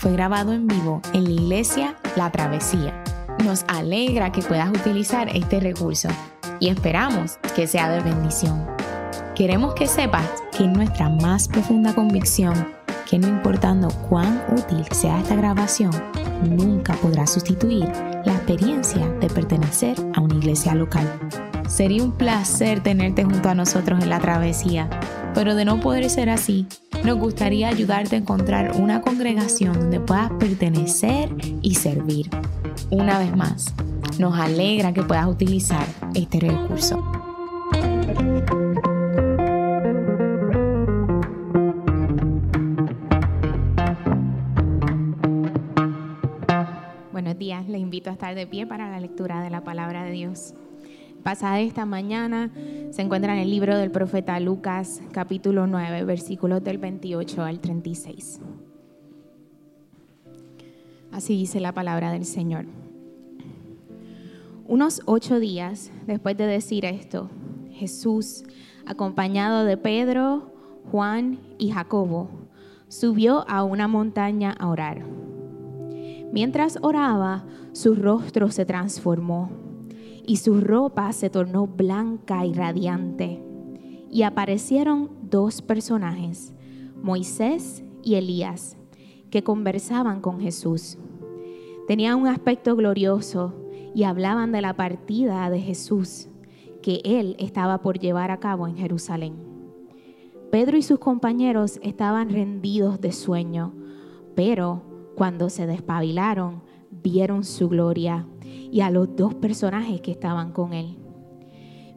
fue grabado en vivo en la iglesia La Travesía. Nos alegra que puedas utilizar este recurso y esperamos que sea de bendición. Queremos que sepas que nuestra más profunda convicción que no importando cuán útil sea esta grabación, nunca podrá sustituir la experiencia de pertenecer a una iglesia local. Sería un placer tenerte junto a nosotros en la travesía, pero de no poder ser así, nos gustaría ayudarte a encontrar una congregación donde puedas pertenecer y servir. Una vez más, nos alegra que puedas utilizar este recurso. le invito a estar de pie para la lectura de la palabra de Dios. Pasada esta mañana se encuentra en el libro del profeta Lucas, capítulo 9, versículos del 28 al 36. Así dice la palabra del Señor. Unos ocho días después de decir esto, Jesús, acompañado de Pedro, Juan y Jacobo, subió a una montaña a orar. Mientras oraba, su rostro se transformó y su ropa se tornó blanca y radiante. Y aparecieron dos personajes, Moisés y Elías, que conversaban con Jesús. Tenían un aspecto glorioso y hablaban de la partida de Jesús que él estaba por llevar a cabo en Jerusalén. Pedro y sus compañeros estaban rendidos de sueño, pero cuando se despabilaron, vieron su gloria y a los dos personajes que estaban con él.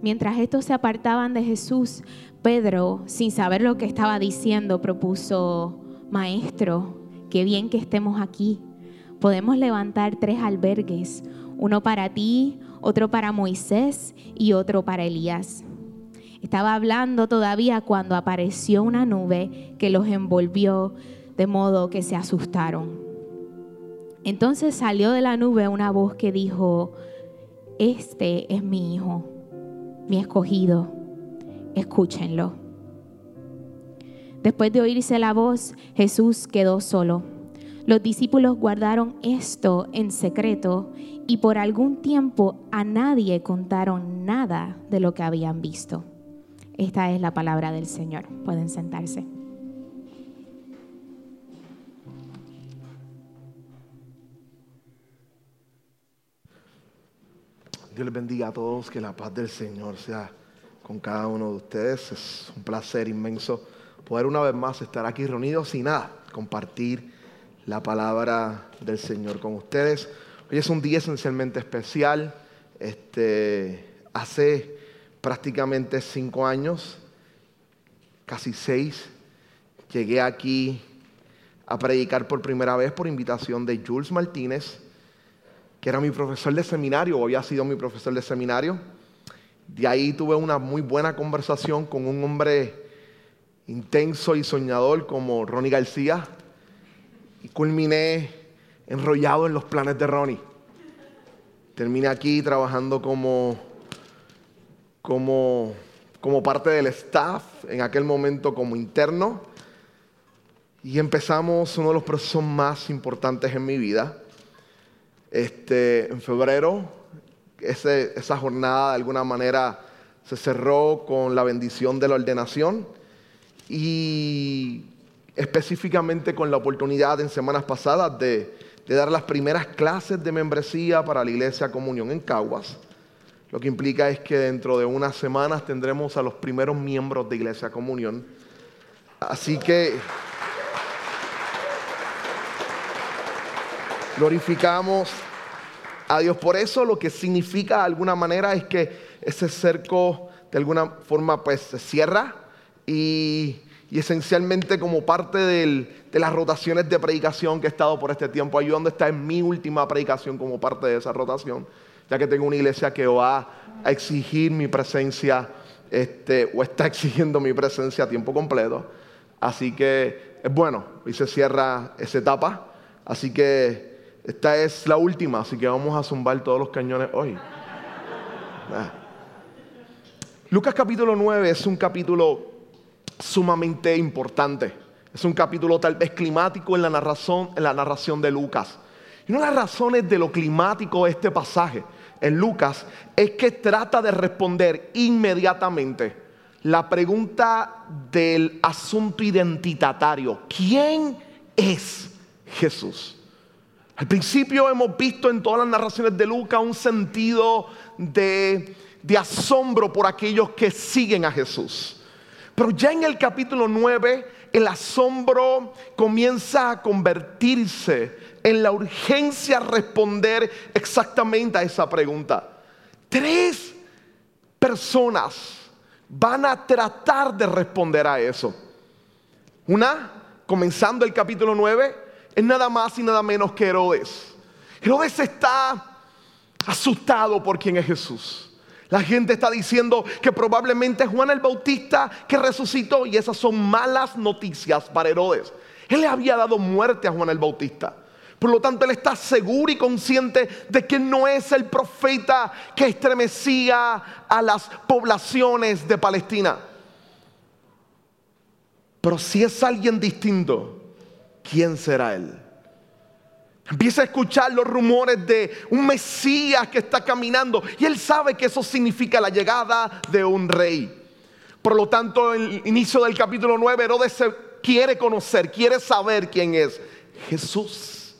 Mientras estos se apartaban de Jesús, Pedro, sin saber lo que estaba diciendo, propuso, Maestro, qué bien que estemos aquí. Podemos levantar tres albergues, uno para ti, otro para Moisés y otro para Elías. Estaba hablando todavía cuando apareció una nube que los envolvió de modo que se asustaron. Entonces salió de la nube una voz que dijo, este es mi hijo, mi escogido, escúchenlo. Después de oírse la voz, Jesús quedó solo. Los discípulos guardaron esto en secreto y por algún tiempo a nadie contaron nada de lo que habían visto. Esta es la palabra del Señor. Pueden sentarse. Dios les bendiga a todos, que la paz del Señor sea con cada uno de ustedes. Es un placer inmenso poder una vez más estar aquí reunidos y nada, compartir la palabra del Señor con ustedes. Hoy es un día esencialmente especial. Este, hace prácticamente cinco años, casi seis, llegué aquí a predicar por primera vez por invitación de Jules Martínez que era mi profesor de seminario, o había sido mi profesor de seminario. De ahí tuve una muy buena conversación con un hombre intenso y soñador como Ronnie García y culminé enrollado en los planes de Ronnie. Terminé aquí trabajando como, como, como parte del staff, en aquel momento como interno, y empezamos uno de los procesos más importantes en mi vida este, en febrero, esa jornada de alguna manera se cerró con la bendición de la ordenación y específicamente con la oportunidad en semanas pasadas de, de dar las primeras clases de membresía para la Iglesia Comunión en Caguas. Lo que implica es que dentro de unas semanas tendremos a los primeros miembros de Iglesia Comunión. Así que glorificamos a Dios por eso, lo que significa de alguna manera es que ese cerco de alguna forma pues se cierra y, esencialmente como parte de las rotaciones de predicación que he estado por este tiempo ayudando, está en mi última predicación como parte de esa rotación, ya que tengo una iglesia que va a exigir mi presencia este, o está exigiendo mi presencia a tiempo completo. Así que es bueno, y se cierra esa etapa. Así que esta es la última, así que vamos a zumbar todos los cañones hoy. Ah. Lucas capítulo 9 es un capítulo sumamente importante Es un capítulo tal vez climático en la narración, en la narración de Lucas. Y una de las razones de lo climático de este pasaje en Lucas es que trata de responder inmediatamente la pregunta del asunto identitario. ¿Quién es Jesús? Al principio hemos visto en todas las narraciones de Lucas un sentido de, asombro por aquellos que siguen a Jesús. Pero ya en el capítulo 9 el asombro comienza a convertirse en la urgencia responder exactamente a esa pregunta. Tres personas van a tratar de responder a eso. Una, comenzando el capítulo 9, es nada más y nada menos que Herodes. Herodes está asustado por quién es Jesús. La gente está diciendo que probablemente es Juan el Bautista que resucitó y esas son malas noticias para Herodes. Él le había dado muerte a Juan el Bautista. Por lo tanto, él está seguro y consciente de que no es el profeta que estremecía a las poblaciones de Palestina. Pero si es alguien distinto, ¿quién será él? Empieza a escuchar los rumores de un Mesías que está caminando y él sabe que eso significa la llegada de un rey. Por lo tanto, en el inicio del capítulo 9, Herodes quiere conocer, quiere saber quién es Jesús.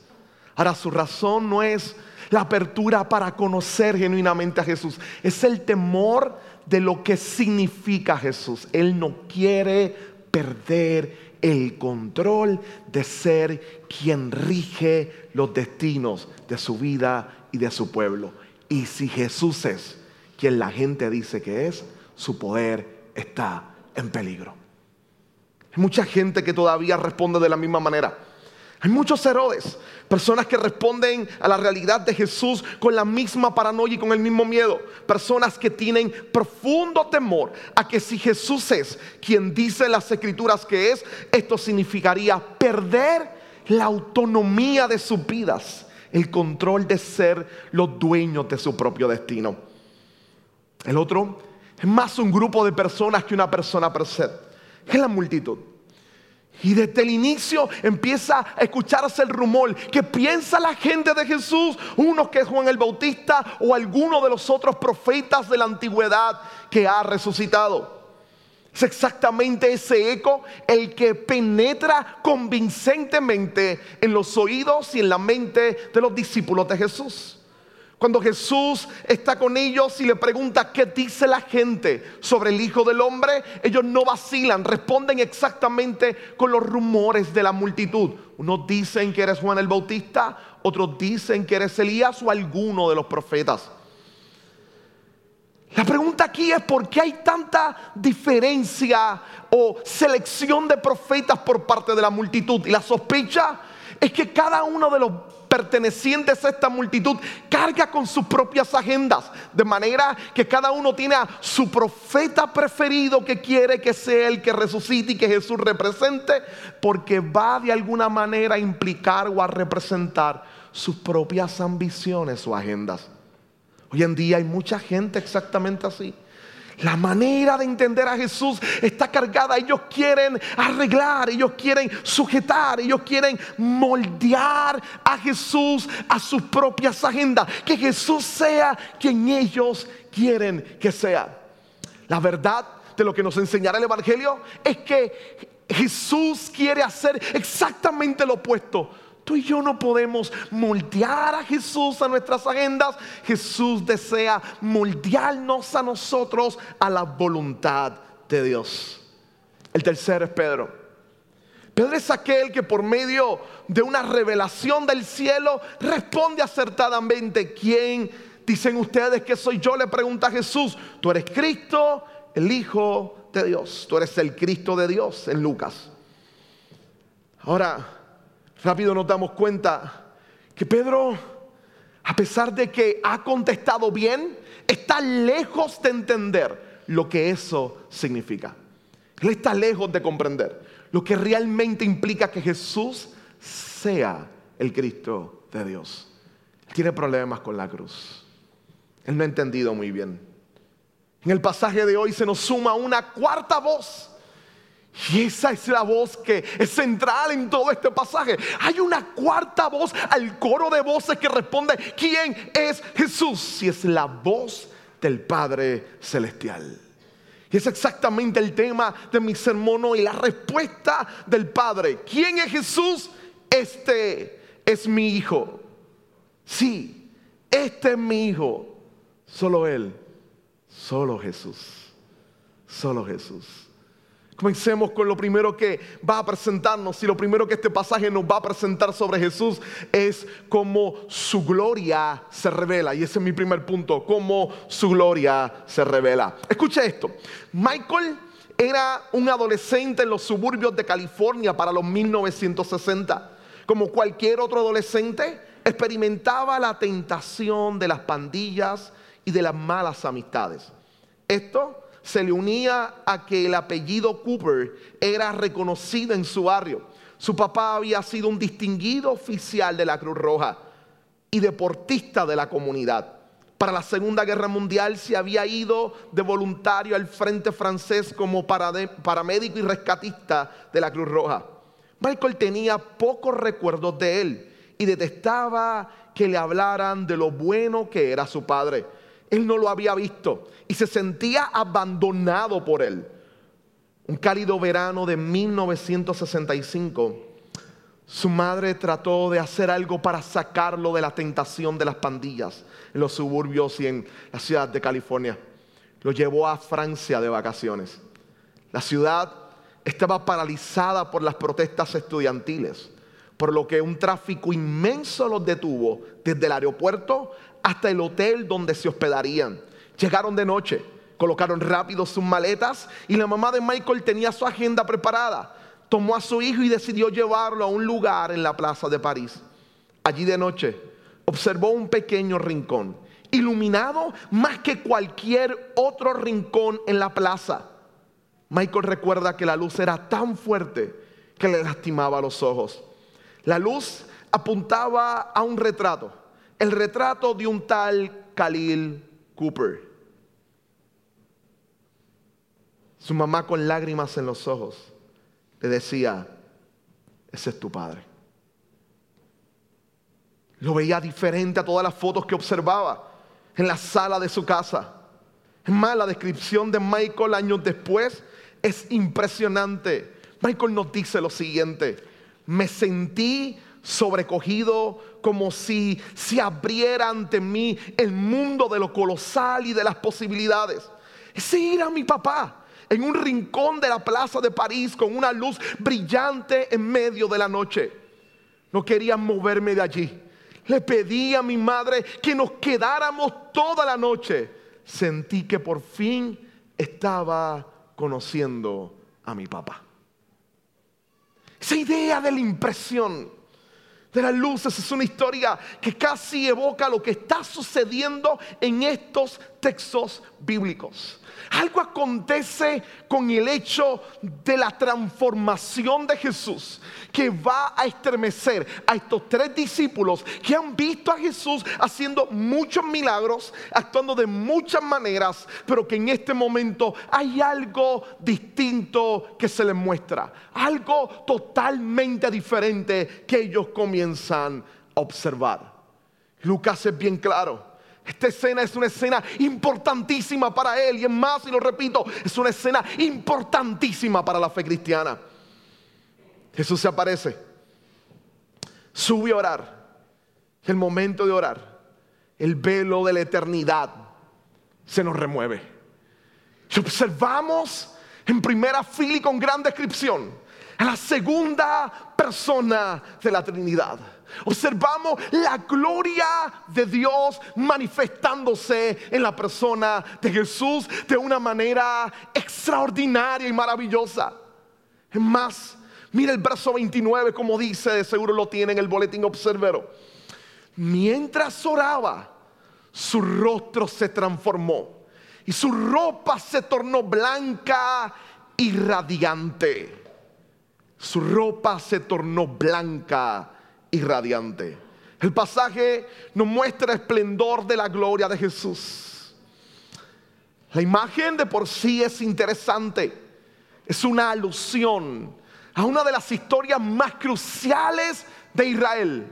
Ahora, su razón no es la apertura para conocer genuinamente a Jesús, es el temor de lo que significa Jesús. Él no quiere perder el control de ser quien rige los destinos de su vida y de su pueblo. Y si Jesús es quien la gente dice que es, su poder está en peligro. Hay mucha gente que todavía responde de la misma manera. Hay muchos Herodes, personas que responden a la realidad de Jesús con la misma paranoia y con el mismo miedo. Personas que tienen profundo temor a que si Jesús es quien dice en las escrituras que es, esto significaría perder la autonomía de sus vidas, el control de ser los dueños de su propio destino. El otro es más un grupo de personas que una persona per se. Es la multitud. Y desde el inicio empieza a escucharse el rumor que piensa la gente de Jesús, uno que es Juan el Bautista o alguno de los otros profetas de la antigüedad que ha resucitado. Es exactamente ese eco el que penetra convincentemente en los oídos y en la mente de los discípulos de Jesús. Cuando Jesús está con ellos y le pregunta qué dice la gente sobre el Hijo del Hombre, ellos no vacilan, responden exactamente con los rumores de la multitud. Unos dicen que eres Juan el Bautista, otros dicen que eres Elías o alguno de los profetas. La pregunta aquí es por qué hay tanta diferencia o selección de profetas por parte de la multitud. Y la sospecha es que cada uno de los pertenecientes a esta multitud carga con sus propias agendas, de manera que cada uno tiene a su profeta preferido que quiere que sea el que resucite y que Jesús represente, porque va de alguna manera a implicar o a representar sus propias ambiciones o agendas. Hoy en día hay mucha gente exactamente así la manera de entender a Jesús está cargada. Ellos quieren arreglar, ellos quieren sujetar, ellos quieren moldear a Jesús a sus propias agendas. Que Jesús sea quien ellos quieren que sea. La verdad de lo que nos enseñará el Evangelio es que Jesús quiere hacer exactamente lo opuesto Tú y yo no podemos moldear a Jesús a nuestras agendas. Jesús desea moldearnos a nosotros a la voluntad de Dios. El tercero es Pedro. Pedro es aquel que por medio de una revelación del cielo responde acertadamente. ¿Quién dicen ustedes que soy yo? Le pregunta a Jesús. Tú eres Cristo, el Hijo de Dios. Tú eres el Cristo de Dios en Lucas. Ahora, rápido nos damos cuenta que Pedro, a pesar de que ha contestado bien, está lejos de entender lo que eso significa. Él está lejos de comprender lo que realmente implica que Jesús sea el Cristo de Dios. Él tiene problemas con la cruz. Él no ha entendido muy bien. En el pasaje de hoy se nos suma una cuarta voz Y esa es la voz que es central en todo este pasaje. Hay una cuarta voz al coro de voces que responde, ¿quién es Jesús? Y es la voz del Padre Celestial. Y es exactamente el tema de mi sermón hoy, la respuesta del Padre. ¿Quién es Jesús? Este es mi Hijo. Sí, este es mi Hijo. Solo Él, solo Jesús, solo Jesús. Comencemos con lo primero que va a presentarnos y lo primero que este pasaje nos va a presentar sobre Jesús es cómo su gloria se revela. Y ese es mi primer punto, cómo su gloria se revela. Escucha esto, Michael era un adolescente en los suburbios de California para los 1960. Como cualquier otro adolescente, experimentaba la tentación de las pandillas y de las malas amistades. Esto se le unía a que el apellido Cooper era reconocido en su barrio. Su papá había sido un distinguido oficial de la Cruz Roja y deportista de la comunidad. Para la Segunda Guerra Mundial se había ido de voluntario al frente francés como paramédico y rescatista de la Cruz Roja. Michael tenía pocos recuerdos de él y detestaba que le hablaran de lo bueno que era su padre. Él no lo había visto y se sentía abandonado por él. Un cálido verano de 1965, su madre trató de hacer algo para sacarlo de la tentación de las pandillas en los suburbios y en la ciudad de California. Lo llevó a Francia de vacaciones. La ciudad estaba paralizada por las protestas estudiantiles, por lo que un tráfico inmenso los detuvo desde el aeropuerto hasta el hotel donde se hospedarían. Llegaron de noche, colocaron rápido sus maletas y la mamá de Michael tenía su agenda preparada. Tomó a su hijo y decidió llevarlo a un lugar en la plaza de París. Allí de noche observó un pequeño rincón, iluminado más que cualquier otro rincón en la plaza. Michael recuerda que la luz era tan fuerte que le lastimaba los ojos. La luz apuntaba a un retrato el retrato de un tal Khalil Cooper. Su mamá con lágrimas en los ojos le decía, ese es tu padre. Lo veía diferente a todas las fotos que observaba en la sala de su casa. Es más, la descripción de Michael años después es impresionante. Michael nos dice lo siguiente, me sentí sobrecogido como si se abriera ante mí el mundo de lo colosal y de las posibilidades. Ese era mi papá en un rincón de la plaza de París con una luz brillante en medio de la noche. No quería moverme de allí. Le pedí a mi madre que nos quedáramos toda la noche. Sentí que por fin estaba conociendo a mi papá. Esa idea de la impresión de las luces es una historia que casi evoca lo que está sucediendo en estos textos bíblicos. Algo acontece con el hecho de la transformación de Jesús que va a estremecer a estos tres discípulos que han visto a Jesús haciendo muchos milagros, actuando de muchas maneras, pero que en este momento hay algo distinto que se les muestra, algo totalmente diferente que ellos comienzan a observar. Lucas es bien claro. Esta escena es una escena importantísima para él. Y es más, y lo repito, es una escena importantísima para la fe cristiana. Jesús se aparece, sube a orar. El momento de orar, el velo de la eternidad se nos remueve. Y observamos en primera fila y con gran descripción a la segunda persona de la Trinidad Observamos la gloria de Dios manifestándose en la persona de Jesús de una manera extraordinaria y maravillosa. Es más, mira el verso 29 como dice, de seguro lo tiene en el boletín observero. Mientras oraba, su rostro se transformó y su ropa se tornó blanca y radiante. Su ropa se tornó blanca y radiante. El pasaje nos muestra el esplendor de la gloria de Jesús. La imagen de por sí es interesante. es una alusión a una de las historias más cruciales de Israel.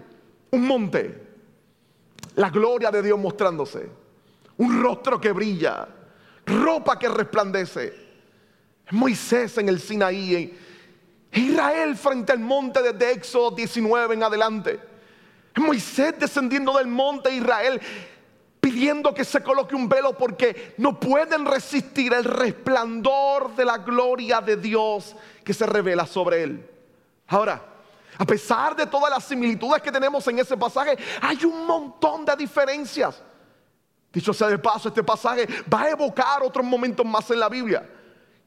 Un monte, la gloria de Dios mostrándose, un rostro que brilla, ropa que resplandece. Moisés en el Sinaí, Israel frente al monte desde Éxodo 19 en adelante. Moisés descendiendo del monte Israel pidiendo que se coloque un velo porque no pueden resistir el resplandor de la gloria de Dios que se revela sobre él. Ahora, a pesar de todas las similitudes que tenemos en ese pasaje, hay un montón de diferencias. Dicho sea de paso, este pasaje va a evocar otros momentos más en la Biblia.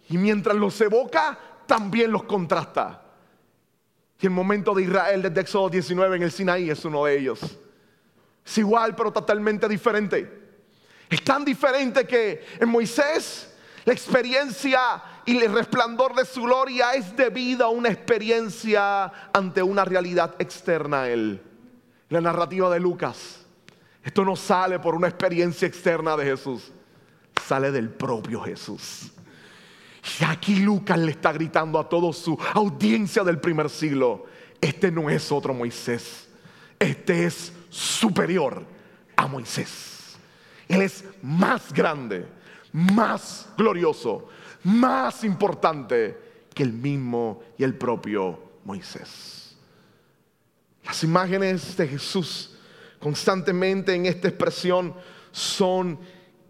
Y mientras los evoca, también los contrasta. Y el momento de Israel desde Éxodo 19 en el Sinaí es uno de ellos. Es igual, pero totalmente diferente. Es tan diferente que en Moisés la experiencia y el resplandor de su gloria es debido a una experiencia ante una realidad externa a él. La narrativa de Lucas. Esto no sale por una experiencia externa de Jesús, sale del propio Jesús. Y aquí Lucas le está gritando a toda su audiencia del primer siglo, este no es otro Moisés, este es superior a Moisés. Él es más grande, más glorioso, más importante que el mismo y el propio Moisés. Las imágenes de Jesús constantemente en esta expresión son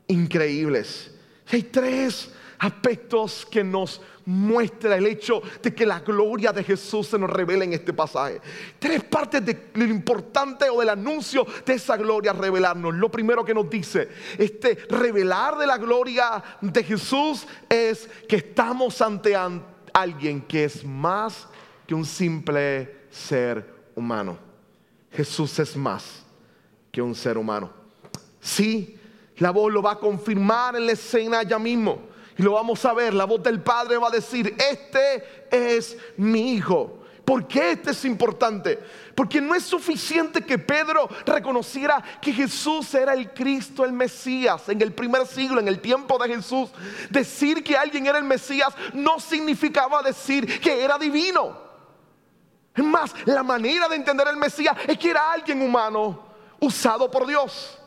increíbles. hay tres aspectos que nos muestra el hecho de que la gloria de Jesús se nos revela en este pasaje. Tres partes de lo importante o del anuncio de esa gloria revelarnos. Lo primero que nos dice, este revelar de la gloria de Jesús es que estamos ante alguien que es más que un simple ser humano. Jesús es más que un ser humano. Sí, la voz lo va a confirmar en la escena ya mismo. Y lo vamos a ver, la voz del Padre va a decir, este es mi hijo. ¿Por qué este es importante? Porque no es suficiente que Pedro reconociera que Jesús era el Cristo, el Mesías, en el primer siglo, en el tiempo de Jesús. Decir que alguien era el Mesías no significaba decir que era divino. Es más, la manera de entender el Mesías es que era alguien humano usado por Dios.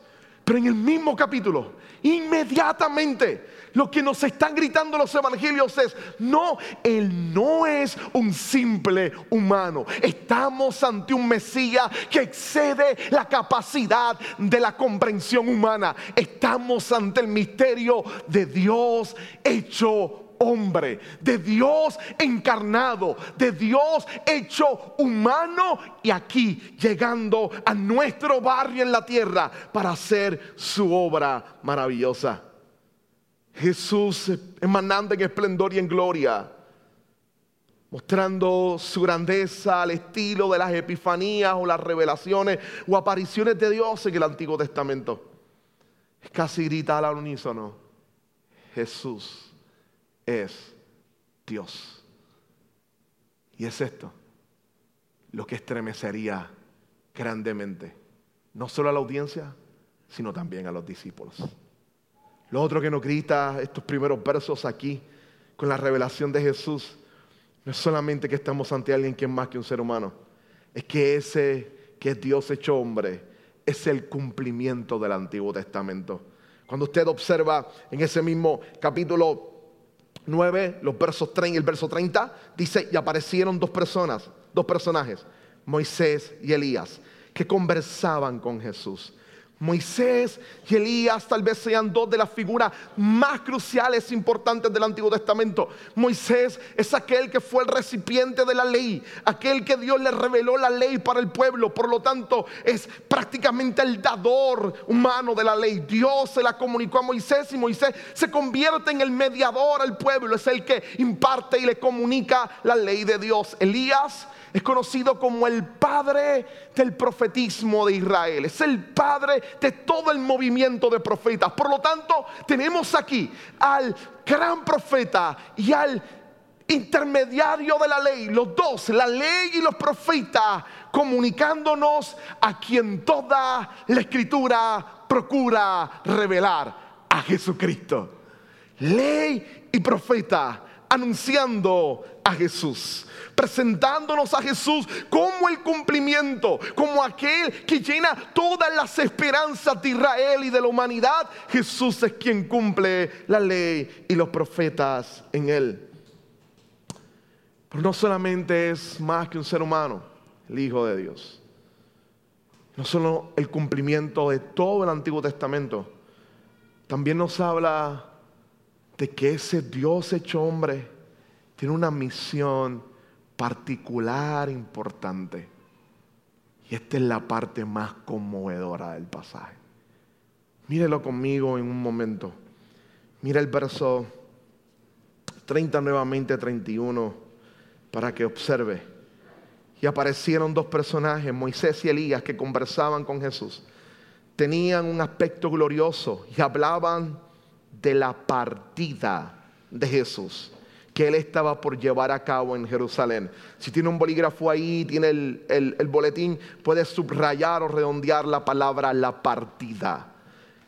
Pero en el mismo capítulo, inmediatamente, lo que nos están gritando los evangelios es, no, Él no es un simple humano. Estamos ante un Mesías que excede la capacidad de la comprensión humana. Estamos ante el misterio de Dios hecho hombre, de Dios encarnado, de Dios hecho humano y aquí llegando a nuestro barrio en la tierra para hacer su obra maravillosa. Jesús emanando en esplendor y en gloria, mostrando su grandeza al estilo de las epifanías o las revelaciones o apariciones de Dios en el Antiguo Testamento. Es casi gritar al unísono, Jesús es Dios. Y es esto lo que estremecería grandemente, no solo a la audiencia, sino también a los discípulos. Lo otro que nos grita estos primeros versos aquí con la revelación de Jesús no es solamente que estamos ante alguien que es más que un ser humano, es que ese que es Dios hecho hombre es el cumplimiento del Antiguo Testamento. Cuando usted observa en ese mismo capítulo 9, los versos 30 y el verso 30, dice, y aparecieron dos personas, dos personajes, Moisés y Elías, que conversaban con Jesús. Moisés y Elías tal vez sean dos de las figuras más cruciales e importantes del Antiguo Testamento. Moisés es aquel que fue el recipiente de la ley, aquel que Dios le reveló la ley para el pueblo, por lo tanto es prácticamente el dador humano de la ley. Dios se la comunicó a Moisés y Moisés se convierte en el mediador al pueblo, es el que imparte y le comunica la ley de Dios. Elías es conocido como el padre del profetismo de Israel. Es el padre de todo el movimiento de profetas. Por lo tanto, tenemos aquí al gran profeta y al intermediario de la ley, los dos, la ley y los profetas, comunicándonos a quien toda la escritura procura revelar, a Jesucristo. Ley y profeta anunciando a Jesús presentándonos a Jesús como el cumplimiento, como aquel que llena todas las esperanzas de Israel y de la humanidad. Jesús es quien cumple la ley y los profetas en él. Pero no solamente es más que un ser humano, el Hijo de Dios. No solo el cumplimiento de todo el Antiguo Testamento, también nos habla de que ese Dios hecho hombre tiene una misión particular, importante. Y esta es la parte más conmovedora del pasaje. Mírelo conmigo en un momento. Mira el verso 30 nuevamente, 31, para que observe. Y aparecieron dos personajes, Moisés y Elías, que conversaban con Jesús. Tenían un aspecto glorioso y hablaban de la partida de Jesús que él estaba por llevar a cabo en Jerusalén. Si tiene un bolígrafo ahí, tiene el, boletín, puede subrayar o redondear la palabra la partida.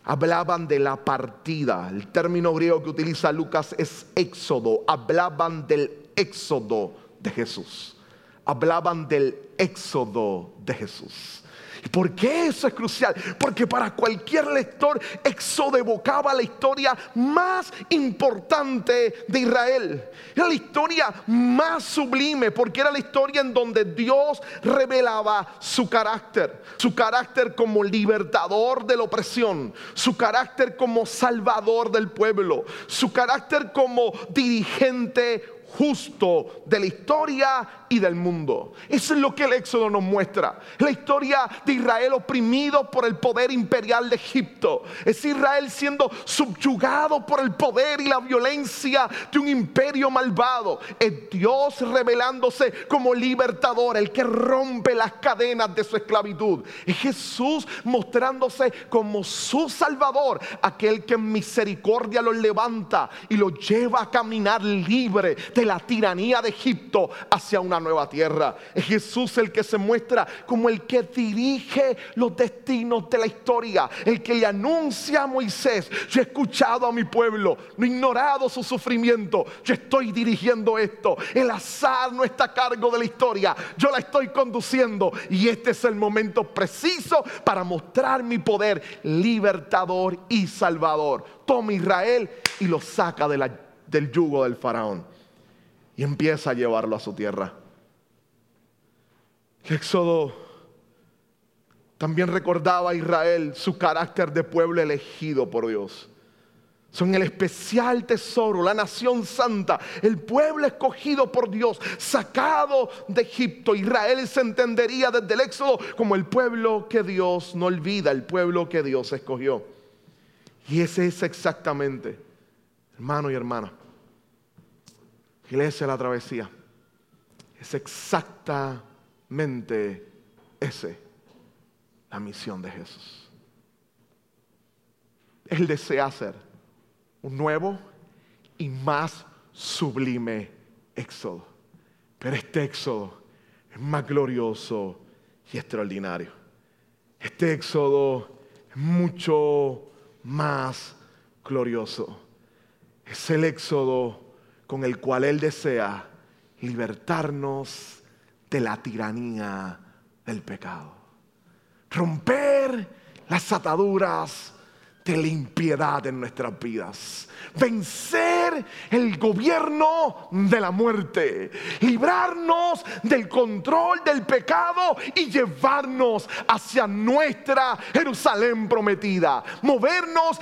Hablaban de la partida. El término griego que utiliza Lucas es éxodo. Hablaban del éxodo de Jesús. Hablaban del éxodo de Jesús. ¿Y por qué eso es crucial? Porque para cualquier lector Éxodo evocaba la historia más importante de Israel. Era la historia más sublime porque era la historia en donde Dios revelaba su carácter. Su carácter como libertador de la opresión. Su carácter como salvador del pueblo. Su carácter como dirigente justo de la historia y del mundo. Eso es lo que el Éxodo nos muestra. La historia de Israel oprimido por el poder imperial de Egipto. Es Israel siendo subyugado por el poder y la violencia de un imperio malvado. Es Dios revelándose como libertador, el que rompe las cadenas de su esclavitud. Es Jesús mostrándose como su salvador, aquel que en misericordia los levanta y los lleva a caminar libre de la tiranía de Egipto hacia una nueva tierra. Es Jesús el que se muestra como el que dirige los destinos de la historia, el que le anuncia a Moisés, yo he escuchado a mi pueblo, no he ignorado su sufrimiento, yo estoy dirigiendo esto, el azar no está a cargo de la historia, yo la estoy conduciendo y este es el momento preciso para mostrar mi poder libertador y salvador. Toma Israel y lo saca del yugo del faraón y empieza a llevarlo a su tierra. El Éxodo también recordaba a Israel su carácter de pueblo elegido por Dios. Son el especial tesoro, la nación santa, el pueblo escogido por Dios, sacado de Egipto. Israel se entendería desde el Éxodo como el pueblo que Dios no olvida, el pueblo que Dios escogió. Y ese es exactamente, hermano y hermana, Iglesia la travesía. Es exactamente ese la misión de Jesús. Él desea hacer un nuevo y más sublime éxodo. Pero este éxodo es más glorioso y extraordinario. Este éxodo es mucho más glorioso. Es el éxodo con el cual Él desea libertarnos de la tiranía del pecado. Romper las ataduras de la impiedad en nuestras vidas. Vencer el gobierno de la muerte. Librarnos del control del pecado y llevarnos hacia nuestra Jerusalén prometida. Movernos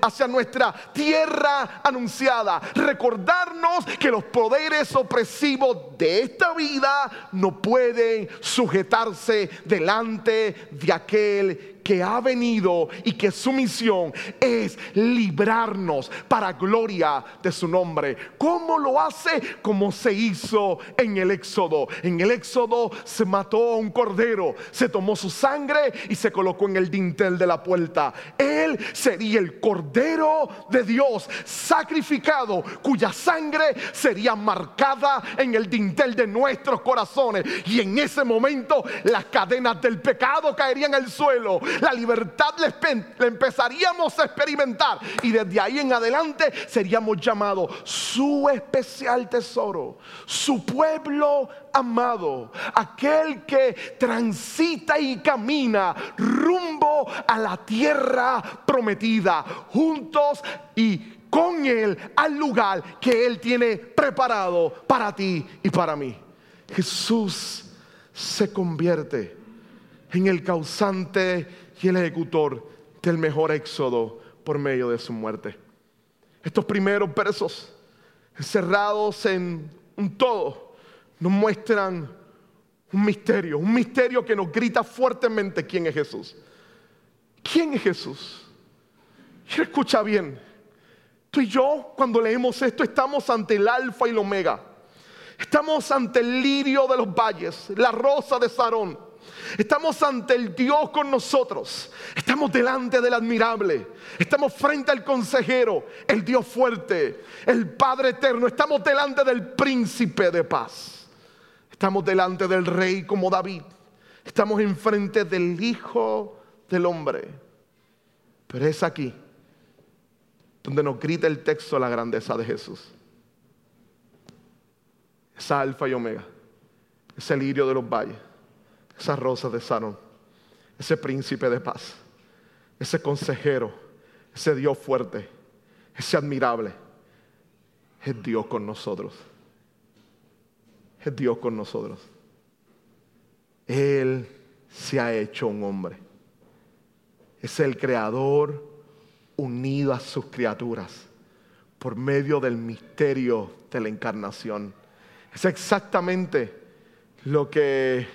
hacia nuestra tierra anunciada. Recordarnos que los poderes opresivos de esta vida no pueden sujetarse delante de aquel que ha venido y que su misión es librarnos para gloria de su nombre. ¿Cómo lo hace? Como se hizo en el Éxodo. En el Éxodo se mató a un cordero, se tomó su sangre y se colocó en el dintel de la puerta. Él sería el cordero de Dios sacrificado, cuya sangre sería marcada en el dintel de nuestros corazones. Y en ese momento las cadenas del pecado caerían al suelo la libertad la empezaríamos a experimentar y desde ahí en adelante seríamos llamados su especial tesoro, su pueblo amado, aquel que transita y camina rumbo a la tierra prometida, juntos y con Él al lugar que Él tiene preparado para ti y para mí. Jesús se convierte en el causante y el ejecutor del mejor éxodo por medio de su muerte. Estos primeros versos, encerrados en un todo, nos muestran un misterio, un misterio que nos grita fuertemente quién es Jesús. ¿Quién es Jesús? Y escucha bien, Tú y yo, cuando leemos esto, estamos ante el alfa y el omega. Estamos ante el lirio de los valles, la rosa de Sarón. Estamos ante el Dios con nosotros. Estamos delante del admirable. Estamos frente al consejero, el Dios fuerte, el Padre eterno. Estamos delante del príncipe de paz. Estamos delante del rey como David. Estamos enfrente del Hijo del Hombre. Pero es aquí donde nos grita el texto la grandeza de Jesús. Esa alfa y omega, ese lirio de los valles, esa rosa de Sarón, ese príncipe de paz, ese consejero, ese Dios fuerte, ese admirable, es Dios con nosotros. Es Dios con nosotros. Él se ha hecho un hombre. Es el creador unido a sus criaturas por medio del misterio de la encarnación. Es exactamente lo que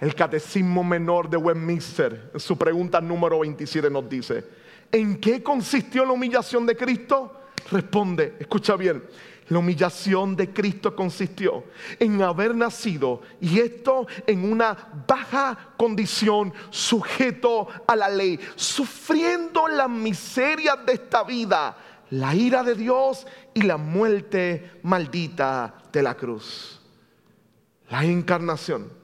el Catecismo Menor de Westminster, en su pregunta número 27, nos dice. ¿En qué consistió la humillación de Cristo? Responde, escucha bien, la humillación de Cristo consistió en haber nacido y esto en una baja condición, sujeto a la ley, sufriendo las miserias de esta vida, la ira de Dios y la muerte maldita de la cruz. La encarnación.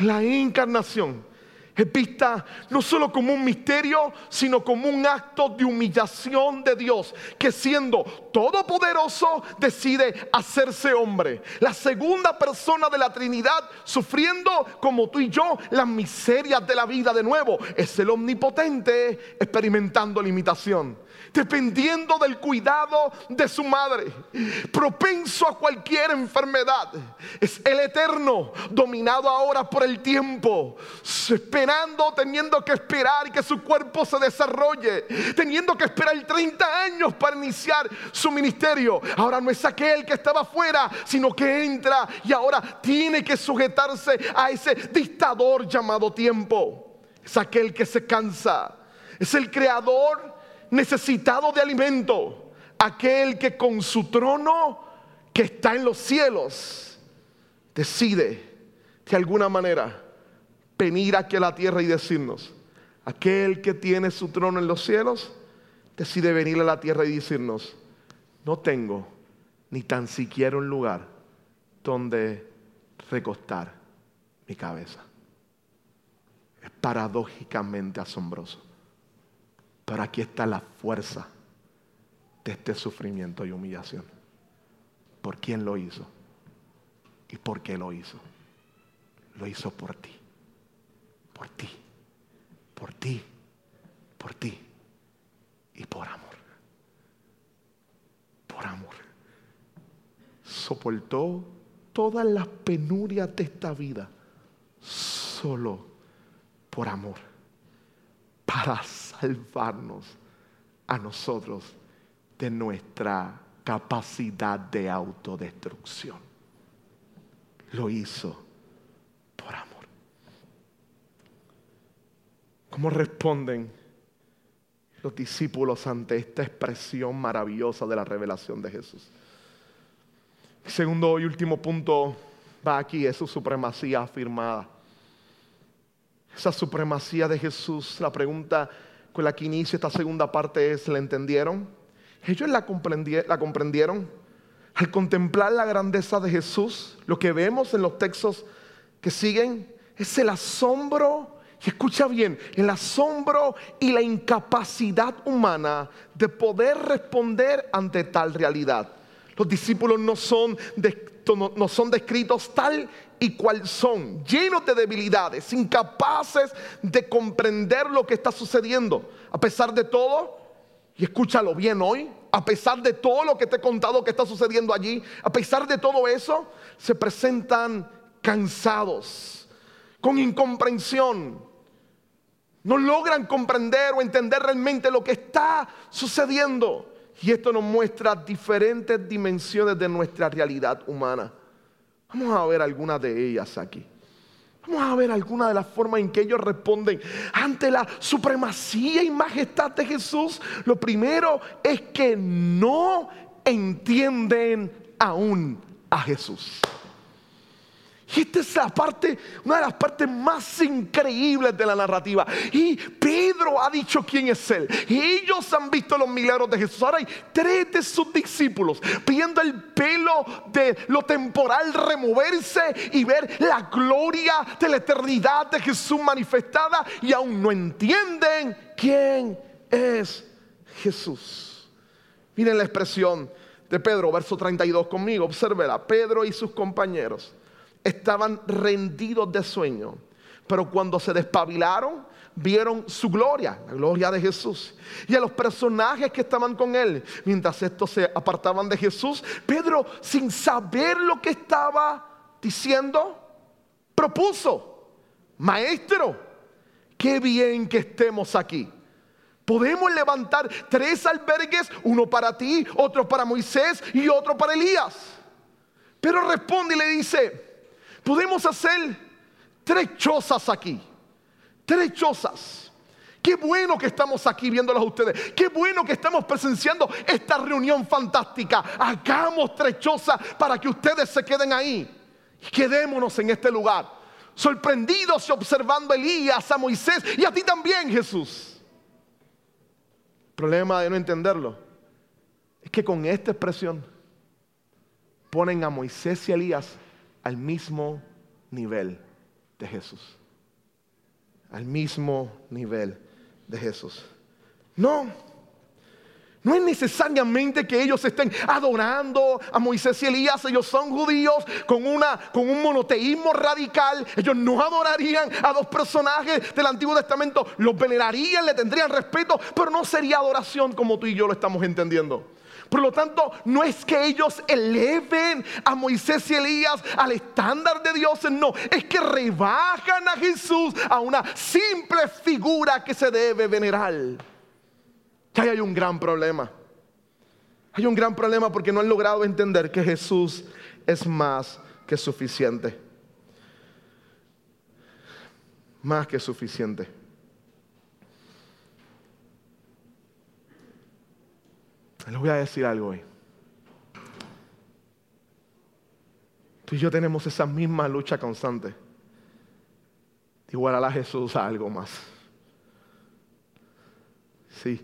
La encarnación. Es vista no solo como un misterio, sino como un acto de humillación de Dios, que siendo todopoderoso decide hacerse hombre. La segunda persona de la Trinidad, sufriendo como tú y yo las miserias de la vida de nuevo, es el omnipotente experimentando limitación dependiendo del cuidado de su madre, propenso a cualquier enfermedad. Es el eterno, dominado ahora por el tiempo, esperando, teniendo que esperar que su cuerpo se desarrolle, teniendo que esperar 30 años para iniciar su ministerio. Ahora no es aquel que estaba afuera, sino que entra y ahora tiene que sujetarse a ese dictador llamado tiempo. Es aquel que se cansa. Es el creador necesitado de alimento, aquel que con su trono que está en los cielos decide de alguna manera venir aquí a la tierra y decirnos, aquel que tiene su trono en los cielos decide venir a la tierra y decirnos, no tengo ni tan siquiera un lugar donde recostar mi cabeza. Es paradójicamente asombroso. Pero aquí está la fuerza de este sufrimiento y humillación. ¿Por quién lo hizo? ¿Y por qué lo hizo? Lo hizo por ti. Por ti. Por ti. Por ti. Y por amor. Por amor. Soportó todas las penurias de esta vida solo por amor. Para salvarnos a nosotros de nuestra capacidad de autodestrucción. Lo hizo por amor. ¿Cómo responden los discípulos ante esta expresión maravillosa de la revelación de Jesús? segundo y último punto va aquí, es su supremacía afirmada esa supremacía de Jesús. La pregunta con la que inicia esta segunda parte es, ¿la entendieron? Ellos la, la comprendieron. Al contemplar la grandeza de Jesús, lo que vemos en los textos que siguen es el asombro y escucha bien, el asombro y la incapacidad humana de poder responder ante tal realidad. Los discípulos no son, no son descritos tal y cual son, llenos de debilidades, incapaces de comprender lo que está sucediendo. A pesar de todo, y escúchalo bien hoy, a pesar de todo lo que te he contado que está sucediendo allí, a pesar de todo eso, se presentan cansados, con incomprensión, no logran comprender o entender realmente lo que está sucediendo. Y esto nos muestra diferentes dimensiones de nuestra realidad humana. Vamos a ver algunas de ellas aquí. Vamos a ver algunas de las formas en que ellos responden ante la supremacía y majestad de Jesús. Lo primero es que no entienden aún a Jesús. Y esta es la parte, una de las partes más increíbles de la narrativa. Y Pedro ha dicho quién es él. Y ellos han visto los milagros de Jesús. Ahora hay tres de sus discípulos viendo el pelo de lo temporal removerse y ver la gloria de la eternidad de Jesús manifestada. Y aún no entienden quién es Jesús. Miren la expresión de Pedro, verso 32 conmigo. Obsérvela. Pedro y sus compañeros estaban rendidos de sueño. Pero cuando se despabilaron, vieron su gloria, la gloria de Jesús. Y a los personajes que estaban con él, mientras estos se apartaban de Jesús, Pedro, sin saber lo que estaba diciendo, propuso, maestro, qué bien que estemos aquí. Podemos levantar tres albergues, uno para ti, otro para Moisés y otro para Elías. Pero responde y le dice, Podemos hacer tres chozas aquí. Tres chozas. Qué bueno que estamos aquí viéndolos a ustedes. Qué bueno que estamos presenciando esta reunión fantástica. Hagamos tres chozas para que ustedes se queden ahí. Y quedémonos en este lugar. Sorprendidos y observando a Elías, a Moisés y a ti también, Jesús. problema de no entenderlo es que con esta expresión ponen a Moisés y a Elías al mismo nivel de Jesús. Al mismo nivel de Jesús. No, no es necesariamente que ellos estén adorando a Moisés y Elías. Ellos son judíos con, una, con un monoteísmo radical. Ellos no adorarían a dos personajes del Antiguo Testamento. Los venerarían, le tendrían respeto, pero no sería adoración como tú y yo lo estamos entendiendo. Por lo tanto, no es que ellos eleven a Moisés y Elías al estándar de Dios, no, es que rebajan a Jesús a una simple figura que se debe venerar. Que ahí hay un gran problema. Hay un gran problema porque no han logrado entender que Jesús es más que suficiente. Más que suficiente. Les voy a decir algo hoy. Tú y yo tenemos esa misma lucha constante. Igual a la Jesús a algo más. Sí.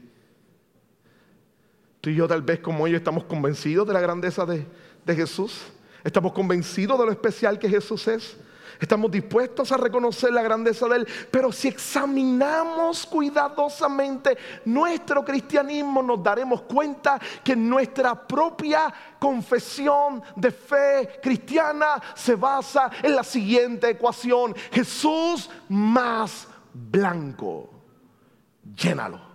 Tú y yo tal vez como ellos estamos convencidos de la grandeza de, de Jesús. Estamos convencidos de lo especial que Jesús es. Estamos dispuestos a reconocer la grandeza de Él, pero si examinamos cuidadosamente nuestro cristianismo, nos daremos cuenta que nuestra propia confesión de fe cristiana se basa en la siguiente ecuación. Jesús más blanco. Llénalo.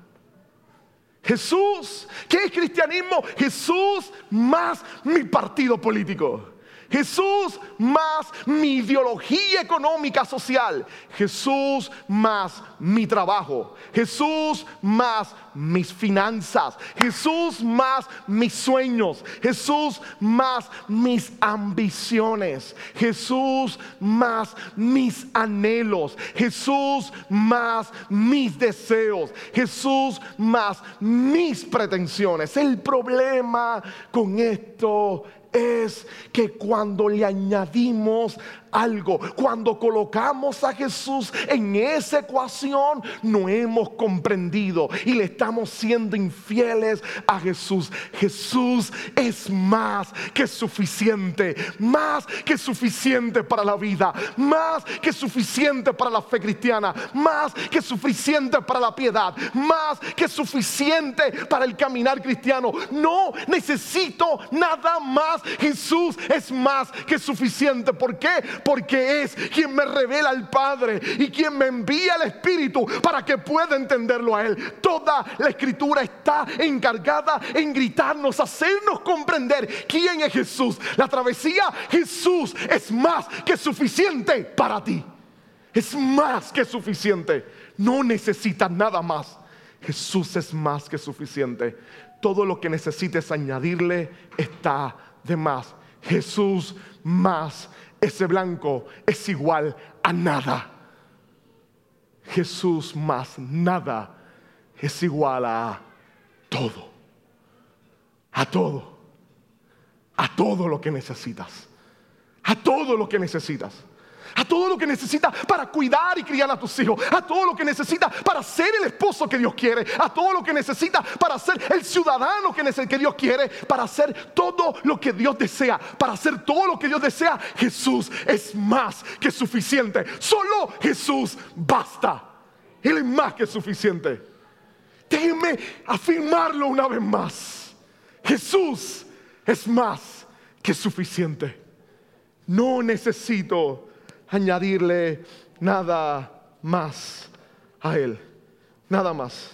Jesús, ¿qué es cristianismo? Jesús más mi partido político. Jesús más mi ideología económica social. Jesús más mi trabajo. Jesús más mis finanzas. Jesús más mis sueños. Jesús más mis ambiciones. Jesús más mis anhelos. Jesús más mis deseos. Jesús más mis pretensiones. El problema con esto es que cuando le añadimos algo. Cuando colocamos a Jesús en esa ecuación, no hemos comprendido y le estamos siendo infieles a Jesús. Jesús es más que suficiente, más que suficiente para la vida, más que suficiente para la fe cristiana, más que suficiente para la piedad, más que suficiente para el caminar cristiano. No necesito nada más. Jesús es más que suficiente. ¿Por qué? Porque es quien me revela al Padre y quien me envía el Espíritu para que pueda entenderlo a Él. Toda la escritura está encargada en gritarnos, hacernos comprender quién es Jesús. La travesía, Jesús es más que suficiente para ti. Es más que suficiente. No necesitas nada más. Jesús es más que suficiente. Todo lo que necesites añadirle está de más. Jesús más ese blanco es igual a nada. Jesús más nada es igual a todo. A todo. A todo lo que necesitas. A todo lo que necesitas a todo lo que necesita para cuidar y criar a tus hijos, a todo lo que necesita para ser el esposo que Dios quiere, a todo lo que necesita para ser el ciudadano que, que Dios quiere, para hacer todo lo que Dios desea, para hacer todo lo que Dios desea. Jesús es más que suficiente. Solo Jesús basta. Él es más que suficiente. Déjenme afirmarlo una vez más. Jesús es más que suficiente. No necesito añadirle nada más a Él. Nada más.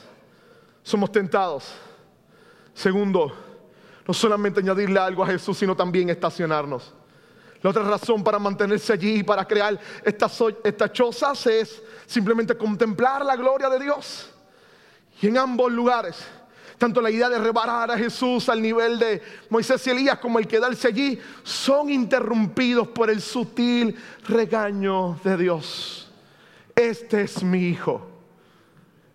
Somos tentados. Segundo, no solamente añadirle algo a Jesús, sino también estacionarnos. La otra razón para mantenerse allí y para crear estas, estas chozas es simplemente contemplar la gloria de Dios. Y en ambos lugares tanto la idea de rebarar a Jesús al nivel de Moisés y Elías como el quedarse allí son interrumpidos por el sutil regaño de Dios. Este es mi hijo.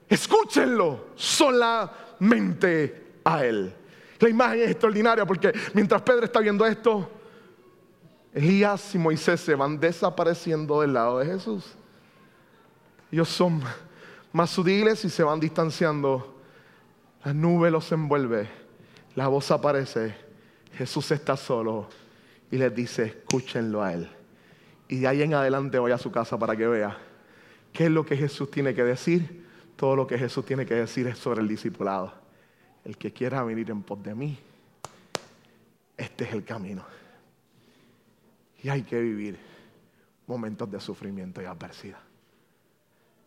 Escúchenlo solamente a él. La imagen es extraordinaria porque mientras Pedro está viendo esto, Elías y Moisés se van desapareciendo del lado de Jesús. Ellos son más sutiles y se van distanciando la nube los envuelve, la voz aparece, Jesús está solo y les dice, escúchenlo a Él. Y de ahí en adelante voy a su casa para que vea qué es lo que Jesús tiene que decir. Todo lo que Jesús tiene que decir es sobre el discipulado. El que quiera venir en pos de mí, este es el camino. Y hay que vivir momentos de sufrimiento y adversidad.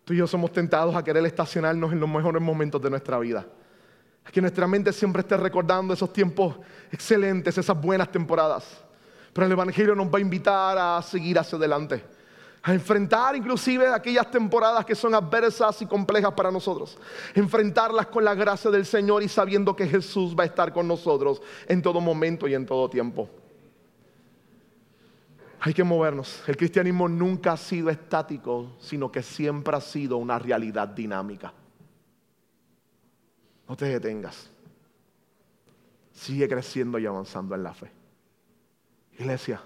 Tú y yo somos tentados a querer estacionarnos en los mejores momentos de nuestra vida que nuestra mente siempre esté recordando esos tiempos excelentes, esas buenas temporadas. Pero el Evangelio nos va a invitar a seguir hacia adelante, a enfrentar inclusive aquellas temporadas que son adversas y complejas para nosotros, enfrentarlas con la gracia del Señor y sabiendo que Jesús va a estar con nosotros en todo momento y en todo tiempo. Hay que movernos. El cristianismo nunca ha sido estático, sino que siempre ha sido una realidad dinámica. No te detengas. Sigue creciendo y avanzando en la fe. Iglesia,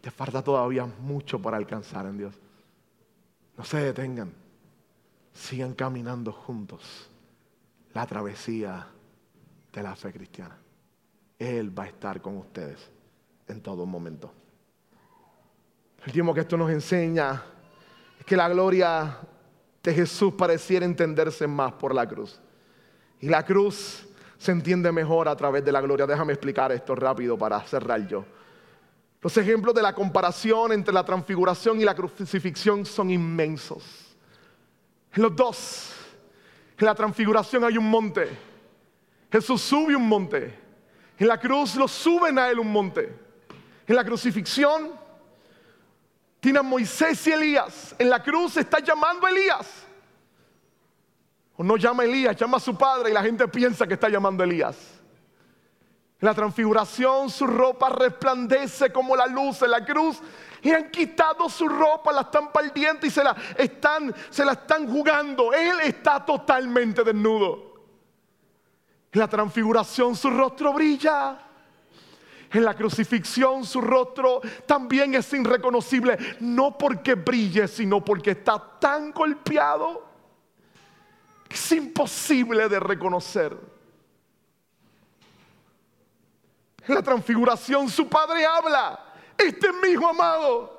te falta todavía mucho para alcanzar en Dios. No se detengan. Sigan caminando juntos la travesía de la fe cristiana. Él va a estar con ustedes en todo momento. El tiempo que esto nos enseña es que la gloria de Jesús pareciera entenderse más por la cruz. Y la cruz se entiende mejor a través de la gloria. Déjame explicar esto rápido para cerrar yo. Los ejemplos de la comparación entre la transfiguración y la crucifixión son inmensos. En los dos, en la transfiguración hay un monte. Jesús sube un monte. En la cruz lo suben a él un monte. En la crucifixión tiene a Moisés y Elías. En la cruz está llamando a Elías. No llama a Elías, llama a su padre y la gente piensa que está llamando a Elías. En la transfiguración su ropa resplandece como la luz en la cruz. Y han quitado su ropa, la están perdiendo y se la están, jugando. Él está totalmente desnudo. En la transfiguración su rostro brilla. en la crucifixión su rostro también es irreconocible, no porque brille, sino porque está tan golpeado es imposible de reconocer. En la transfiguración su padre habla, este es amado.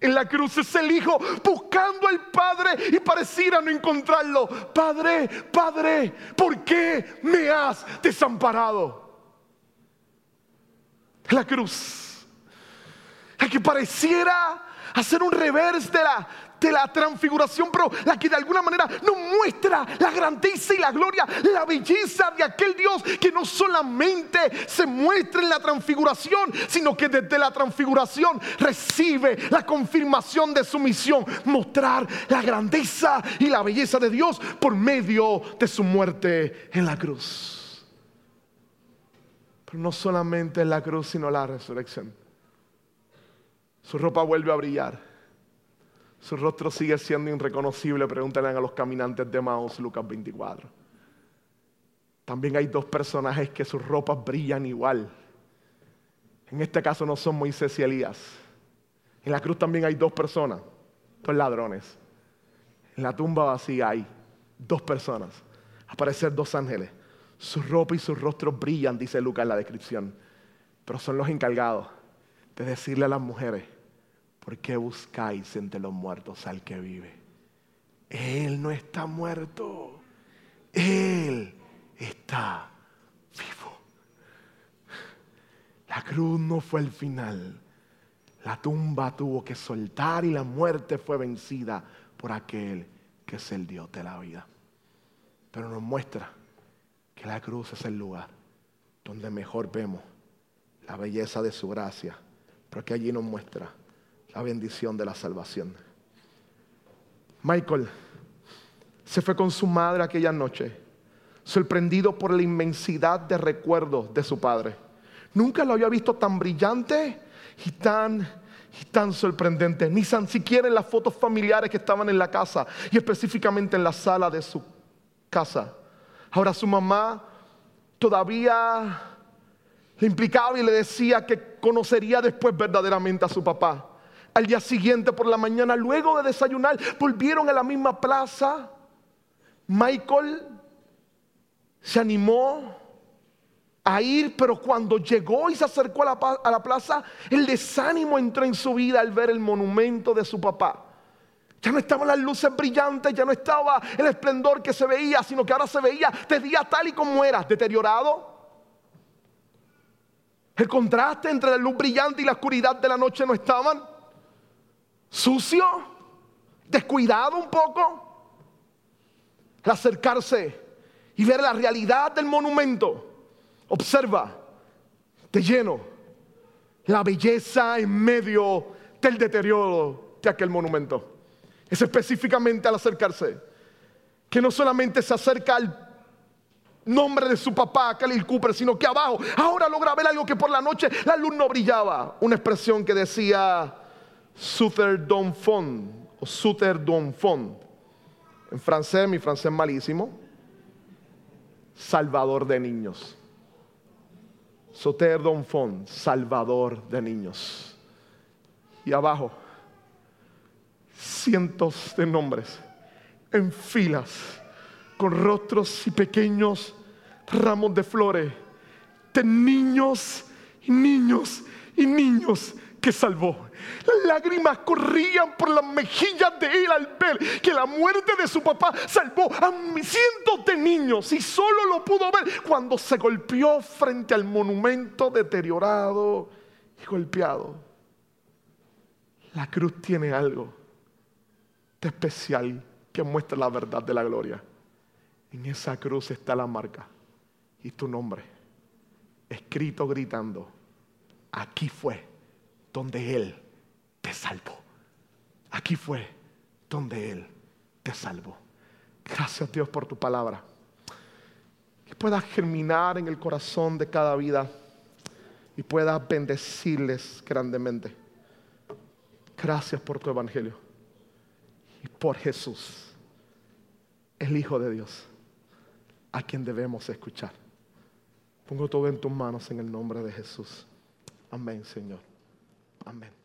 En la cruz es el hijo buscando al Padre y pareciera no encontrarlo. Padre, Padre, ¿por qué me has desamparado? la cruz. La que pareciera hacer un revés de la, de la transfiguración, pero la que de alguna manera nos muestra la grandeza y la gloria, la belleza de aquel Dios que no solamente se muestra en la transfiguración, sino que desde la transfiguración recibe la confirmación de su misión, mostrar la grandeza y la belleza de Dios por medio de su muerte en la cruz. Pero no solamente en la cruz, sino la resurrección. Su ropa vuelve a brillar. Su rostro sigue siendo irreconocible. Pregúntale a los caminantes de Maus, Lucas 24. También hay dos personajes que sus ropas brillan igual. En este caso no son Moisés y Elías. En la cruz también hay dos personas, dos ladrones. En la tumba vacía hay dos personas. Aparecen dos ángeles. Su ropa y sus rostros brillan, dice Lucas en la descripción. Pero son los encargados de decirle a las mujeres, ¿por qué buscáis entre los muertos al que vive? Él no está muerto. Él está vivo. La cruz no fue el final. La tumba tuvo que soltar y la muerte fue vencida por aquel que es el Dios de la vida. Pero nos muestra que la cruz es el lugar donde mejor vemos la belleza de su gracia, porque allí nos muestra la bendición de la salvación. Michael se fue con su madre aquella noche, sorprendido por la inmensidad de recuerdos de su padre. Nunca lo había visto tan brillante y tan, y tan sorprendente, ni tan siquiera en las fotos familiares que estaban en la casa y específicamente en la sala de su casa. Ahora su mamá todavía le implicaba y le decía que conocería después verdaderamente a su papá. Al día siguiente por la mañana, luego de desayunar, volvieron a la misma plaza. Michael se animó a ir, pero cuando llegó y se acercó a la, plaza, el desánimo entró en su vida al ver el monumento de su papá. Ya no estaban las luces brillantes, ya no estaba el esplendor que se veía, sino que ahora se veía de día tal y como era, deteriorado. El contraste entre la luz brillante y la oscuridad de la noche no estaban. Sucio, descuidado un poco. Al acercarse y ver la realidad del monumento, observa de lleno la belleza en medio del deterioro de aquel monumento. Es específicamente al acercarse. Que no solamente se acerca al nombre de su papá, Khalil Cooper, sino que abajo ahora logra ver algo que por la noche la luz no brillaba. Una expresión que decía Suter Don Fond o Suter Don Fond. En francés, mi francés malísimo. Salvador de niños. Suter Don Fond, salvador de niños. Y abajo cientos de nombres en filas, con rostros y pequeños ramos de flores, de niños y niños y niños que salvó. Las lágrimas corrían por las mejillas de él al ver que la muerte de su papá salvó a cientos de niños y solo lo pudo ver cuando se golpeó frente al monumento deteriorado y golpeado. La cruz tiene algo especial que muestra la verdad de la gloria. En esa cruz está la marca y tu nombre, escrito gritando, aquí fue donde Él te salvó. Aquí fue donde Él te salvó. Gracias Dios por tu palabra. Que pueda germinar en el corazón de cada vida y pueda bendecirles grandemente. Gracias por tu evangelio y por Jesús, el Hijo de Dios, a quien debemos escuchar. Pongo todo en tus manos en el nombre de Jesús. Amén, Señor. Amén.